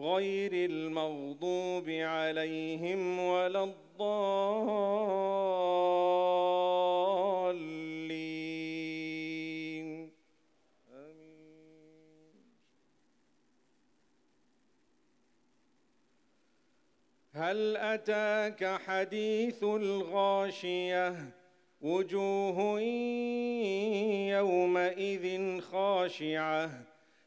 غير المغضوب عليهم ولا الضالين. آمين. هل أتاك حديث الغاشية؟ وجوه يومئذ خاشعة.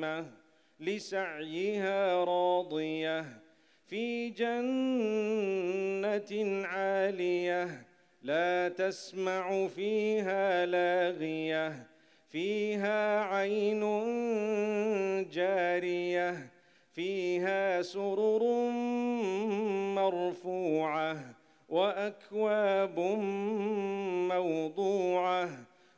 ناعمه لسعيها راضية في جنة عالية لا تسمع فيها لاغية فيها عين جارية فيها سرر مرفوعة وأكواب موضوعة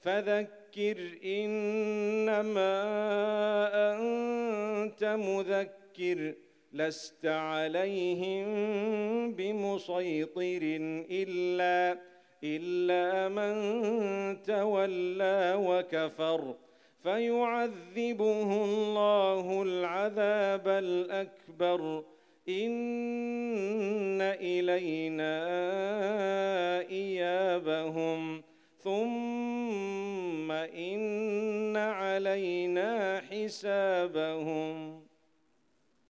فذكر إنما أنت مذكر لست عليهم بمسيطر إلا إلا من تولى وكفر. فيعذبه الله العذاب الأكبر. إن إلينا علينا حسابهم